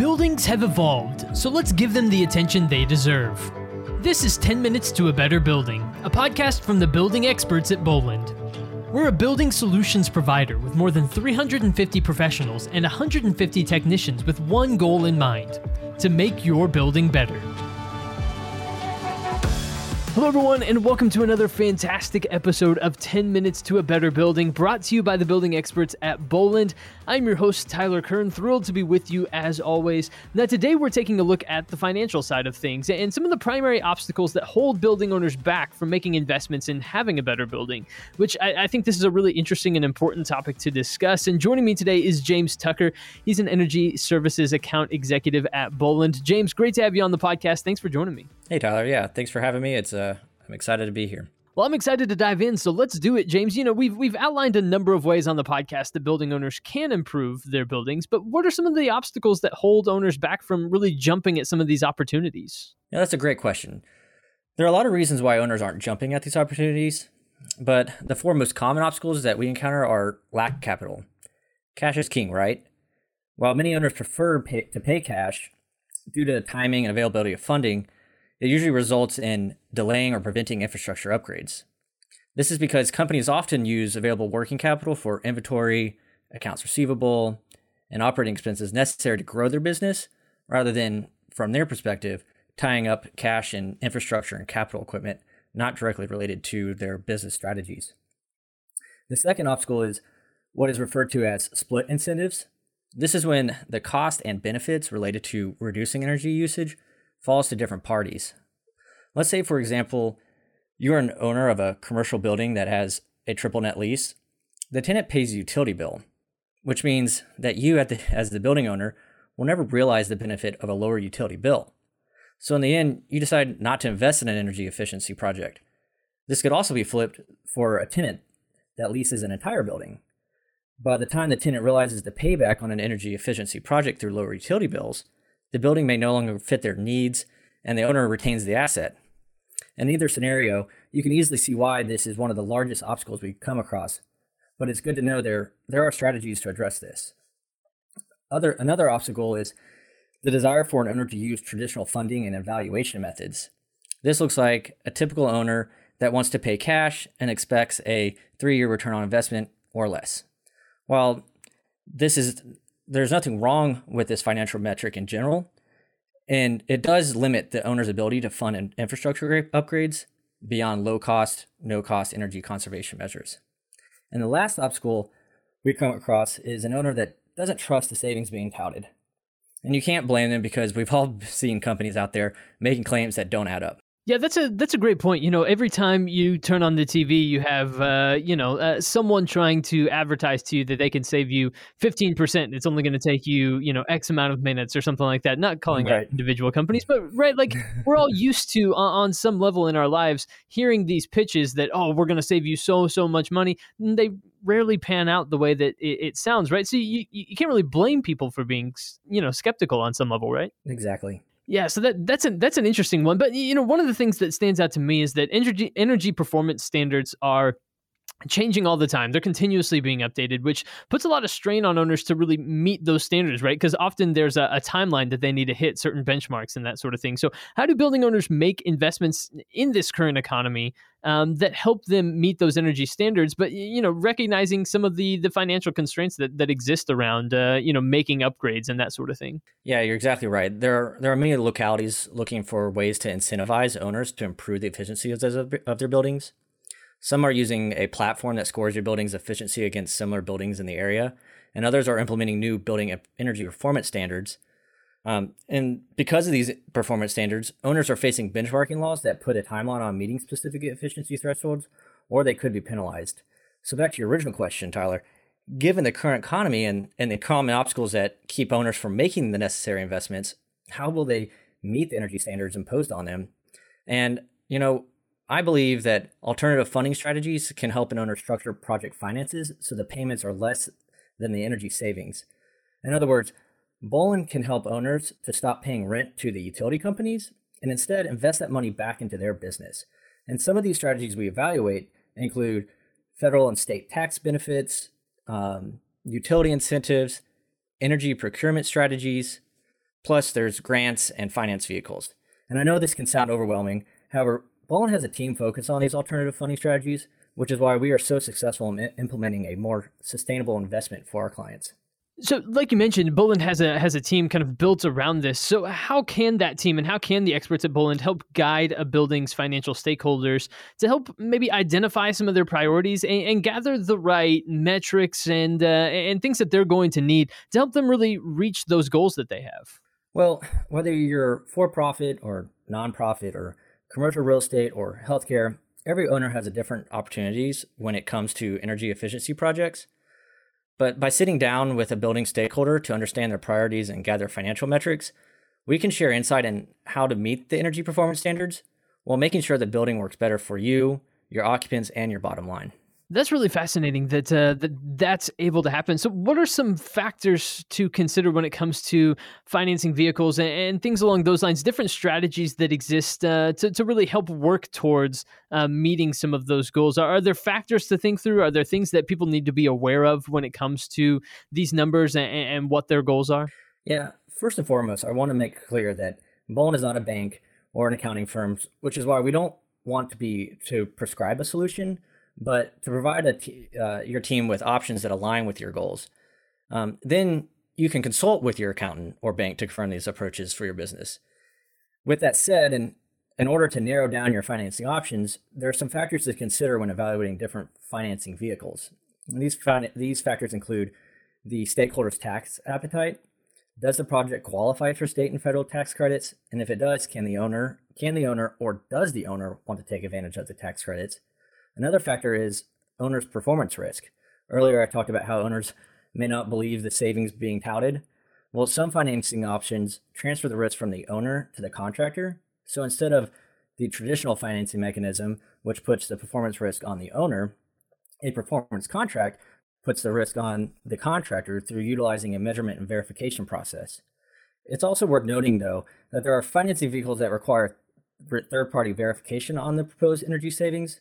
Buildings have evolved, so let's give them the attention they deserve. This is 10 Minutes to a Better Building, a podcast from the building experts at Boland. We're a building solutions provider with more than 350 professionals and 150 technicians with one goal in mind to make your building better. Hello, everyone, and welcome to another fantastic episode of 10 Minutes to a Better Building, brought to you by the building experts at Boland. I'm your host, Tyler Kern, thrilled to be with you as always. Now, today we're taking a look at the financial side of things and some of the primary obstacles that hold building owners back from making investments in having a better building, which I, I think this is a really interesting and important topic to discuss. And joining me today is James Tucker. He's an energy services account executive at Boland. James, great to have you on the podcast. Thanks for joining me. Hey, Tyler. Yeah, thanks for having me. It's uh, I'm excited to be here. Well, I'm excited to dive in, so let's do it, James. You know, we've we've outlined a number of ways on the podcast that building owners can improve their buildings, but what are some of the obstacles that hold owners back from really jumping at some of these opportunities? Yeah, that's a great question. There are a lot of reasons why owners aren't jumping at these opportunities, but the four most common obstacles that we encounter are lack of capital. Cash is king, right? While many owners prefer pay, to pay cash due to the timing and availability of funding, it usually results in delaying or preventing infrastructure upgrades. This is because companies often use available working capital for inventory, accounts receivable, and operating expenses necessary to grow their business rather than, from their perspective, tying up cash in infrastructure and capital equipment not directly related to their business strategies. The second obstacle is what is referred to as split incentives. This is when the cost and benefits related to reducing energy usage falls to different parties. Let's say, for example, you're an owner of a commercial building that has a triple net lease. The tenant pays a utility bill, which means that you, the, as the building owner, will never realize the benefit of a lower utility bill. So, in the end, you decide not to invest in an energy efficiency project. This could also be flipped for a tenant that leases an entire building. By the time the tenant realizes the payback on an energy efficiency project through lower utility bills, the building may no longer fit their needs and the owner retains the asset. In either scenario, you can easily see why this is one of the largest obstacles we come across, but it's good to know there, there are strategies to address this. Other, another obstacle is the desire for an owner to use traditional funding and evaluation methods. This looks like a typical owner that wants to pay cash and expects a three year return on investment or less. While this is there's nothing wrong with this financial metric in general, and it does limit the owner's ability to fund infrastructure upgrades beyond low cost, no cost energy conservation measures. And the last obstacle we come across is an owner that doesn't trust the savings being touted. And you can't blame them because we've all seen companies out there making claims that don't add up. Yeah, that's a that's a great point. You know, every time you turn on the TV, you have uh, you know uh, someone trying to advertise to you that they can save you fifteen percent. It's only going to take you you know X amount of minutes or something like that. Not calling right. out individual companies, but right, like we're all used to on, on some level in our lives hearing these pitches that oh we're going to save you so so much money. And they rarely pan out the way that it, it sounds, right? So you you can't really blame people for being you know skeptical on some level, right? Exactly. Yeah, so that that's an that's an interesting one. But you know, one of the things that stands out to me is that energy energy performance standards are changing all the time. They're continuously being updated, which puts a lot of strain on owners to really meet those standards, right? Because often there's a, a, timeline that they need to hit certain benchmarks and that sort of thing. So, how do building owners make investments in this current economy um, that help them meet those energy standards? But you know, recognizing some of the the financial constraints that that exist around uh, you know making upgrades and that sort of thing. Yeah, you're exactly right. There are there are many localities looking for ways to incentivize owners to improve the efficiency of, of their buildings. Some are using a platform that scores your building's efficiency against similar buildings in the area, and others are implementing new building energy performance standards. Um, and because of these performance standards, owners are facing benchmarking laws that put a timeline on meeting specific efficiency thresholds, or they could be penalized. So, back to your original question, Tyler, given the current economy and, and the common obstacles that keep owners from making the necessary investments, how will they meet the energy standards imposed on them? And, you know, I believe that alternative funding strategies can help an owner structure project finances so the payments are less than the energy savings. In other words, Boland can help owners to stop paying rent to the utility companies and instead invest that money back into their business. And some of these strategies we evaluate include federal and state tax benefits, um, utility incentives, energy procurement strategies, Plus, there's grants and finance vehicles. And I know this can sound overwhelming. However, Boland has a team focused on these alternative funding strategies, which is why we are so successful in implementing a more sustainable investment for our clients. So, like you mentioned, Boland has a has a team kind of built around this. So, how can that team and how can the experts at Boland help guide a building's financial stakeholders to help maybe identify some of their priorities and, and gather the right metrics and uh, and things that they're going to need to help them really reach those goals that they have? Well, whether you're for profit or nonprofit or commercial real estate or healthcare, every owner has a different opportunities when it comes to energy efficiency projects. But by sitting down with a building stakeholder to understand their priorities and gather financial metrics, we can share insight in how to meet the energy performance standards while making sure the building works better for you, your occupants, and your bottom line. That's really fascinating that uh, that that's able to happen. So, what are some factors to consider when it comes to financing vehicles and, and things along those lines? Different strategies that exist uh, to to really help work towards uh, meeting some of those goals. Are, are, there factors to think through? Are there things that people need to be aware of when it comes to these numbers and, and what their goals are? Yeah, first and foremost, I want to make clear that Boland is not a bank or an accounting firm, which is why we don't want to be to prescribe a solution but to provide uh, your team with options that align with your goals. Um, then you can consult with your accountant or bank to confirm these approaches for your business. With that said, and in order to narrow down your financing options, there are some factors to consider when evaluating different financing vehicles. And these, these factors include the stakeholder's tax appetite. Does the project qualify for state and federal tax credits? And if it does, can the owner, can the owner or does the owner want to take advantage of the tax credits? Another factor is owner's performance risk. Earlier, I talked about how owners may not believe the savings being touted. Well, some financing options transfer the risk from the owner to the contractor. So instead of the traditional financing mechanism, which puts the performance risk on the owner, a performance contract puts the risk on the contractor through utilizing a measurement and verification process. It's also worth noting, though, that there are financing vehicles that require third party verification on the proposed energy savings,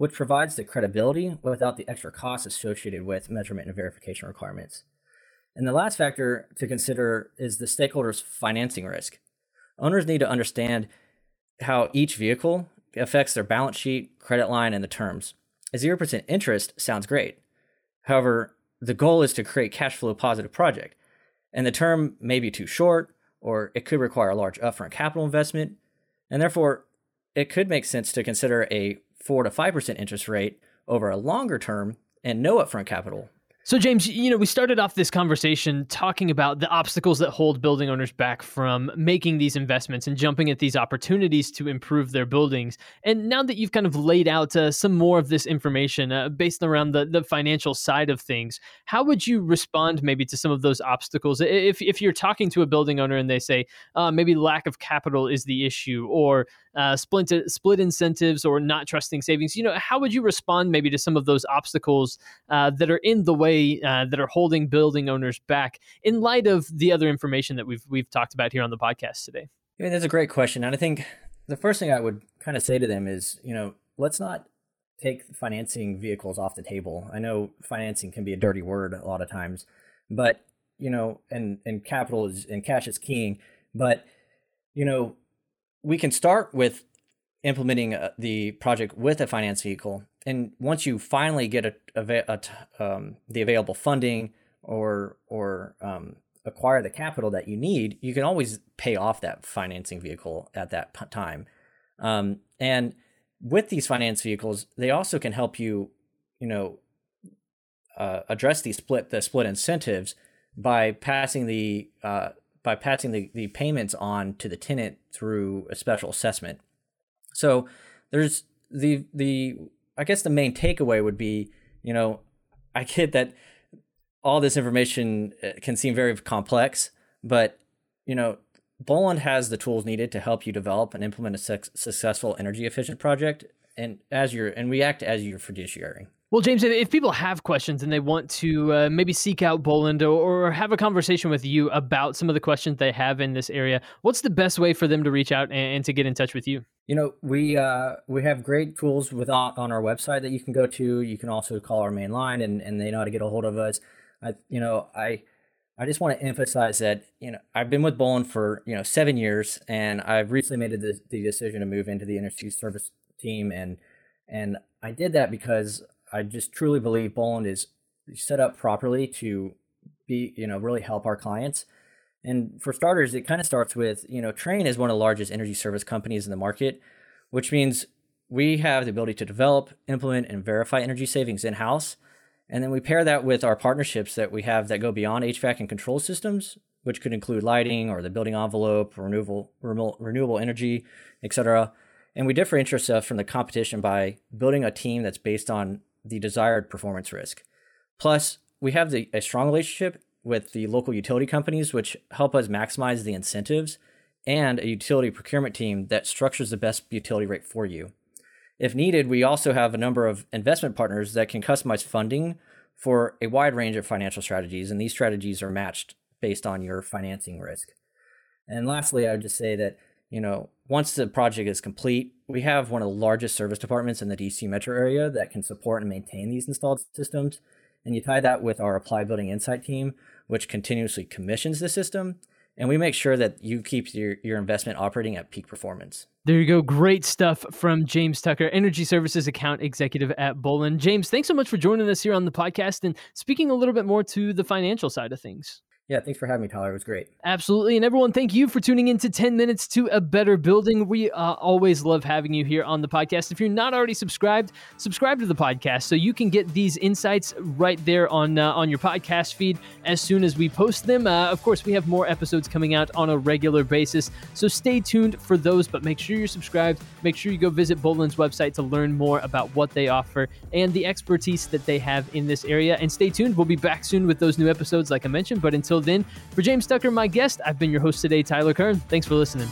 which provides the credibility without the extra costs associated with measurement and verification requirements. And the last factor to consider is the stakeholder's financing risk. Owners need to understand how each vehicle affects their balance sheet, credit line, and the terms. A 0% interest sounds great. However, the goal is to create cash flow positive project, and the term may be too short, or it could require a large upfront capital investment, and therefore it could make sense to consider a 4 to 5% interest rate over a longer term and no upfront capital so, James, you know, we started off this conversation talking about the obstacles that hold building owners back from making these investments and jumping at these opportunities to improve their buildings. And now that you've kind of laid out uh, some more of this information uh, based around the, the financial side of things, how would you respond maybe to some of those obstacles? If, if you're talking to a building owner and they say, uh, maybe lack of capital is the issue, or uh, split split incentives, or not trusting savings, you know, how would you respond maybe to some of those obstacles uh, that are in the way? uh, that are holding building owners back in light of the other information that we've we've talked about here on the podcast today? I mean, that's a great question, and I think the first thing I would kind of say to them is, you know, let's not take financing vehicles off the table. I know financing can be a dirty word a lot of times, but you know, and and capital is and cash is king, but you know, we can start with implementing uh, the project with a finance vehicle and once you finally get um, the available funding or or um, acquire the capital that you need, you can always pay off that financing vehicle at that time. Um, and with these finance vehicles, they also can help you, you know, uh, address these split the split incentives by passing the uh, by passing the, the payments on to the tenant through a special assessment. So there's the the I guess the main takeaway would be, you know, I get that all this information uh, can seem very complex, but you know, Boland has the tools needed to help you develop and implement a successful energy efficient project, and as your and we act as your fiduciary. Well, James, if people have questions and they want to uh, maybe seek out Boland or have a conversation with you about some of the questions they have in this area, what's the best way for them to reach out and, and to get in touch with you? You know, we uh, we have great tools with on, on our website that you can go to. You can also call our main line, and, and they know how to get a hold of us. I, you know, I I just want to emphasize that you know I've been with Boland for you know seven years, and I've recently made the, the decision to move into the energy service team, and and I did that because I just truly believe Boland is set up properly to be you know really help our clients. And for starters, it kind of starts with you know Trane is one of the largest energy service companies in the market, which means we have the ability to develop, implement, and verify energy savings in house and then we pair that with our partnerships that we have that go beyond HVAC and control systems, which could include lighting or the building envelope, renewable renewable energy, et cetera. And we differentiate ourselves from the competition by building a team that's based on the desired performance risk. Plus, we have the, a strong relationship with the local utility companies, which help us maximize the incentives, and a utility procurement team that structures the best utility rate for you. If needed, we also have a number of investment partners that can customize funding for a wide range of financial strategies, and these strategies are matched based on your financing risk. And lastly, I would just say that, you know, once the project is complete, we have one of the largest service departments in the DC metro area that can support and maintain these installed systems. And you tie that with our Applied Building Insight team, which continuously commissions the system and we make sure that you keep your, your investment operating at peak performance. There you go. Great stuff from James Tucker, Energy Services Account Executive at Boland. James, thanks so much for joining us here on the podcast and speaking a little bit more to the financial side of things. Yeah, thanks for having me, Tyler. It was great. Absolutely. And everyone, thank you for tuning in to 10 Minutes to a Better Building. We uh, always love having you here on the podcast. If you're not already subscribed, subscribe to the podcast so you can get these insights right there on, uh, on your podcast feed as soon as we post them. Uh, of course, we have more episodes coming out on a regular basis, so stay tuned for those, but make sure you're subscribed. Make sure you go visit Boland's website to learn more about what they offer and the expertise that they have in this area. And stay tuned. We'll be back soon with those new episodes, like I mentioned. But until then, for James Tucker, my guest, I've been your host today, Tyler Kern. Thanks for listening.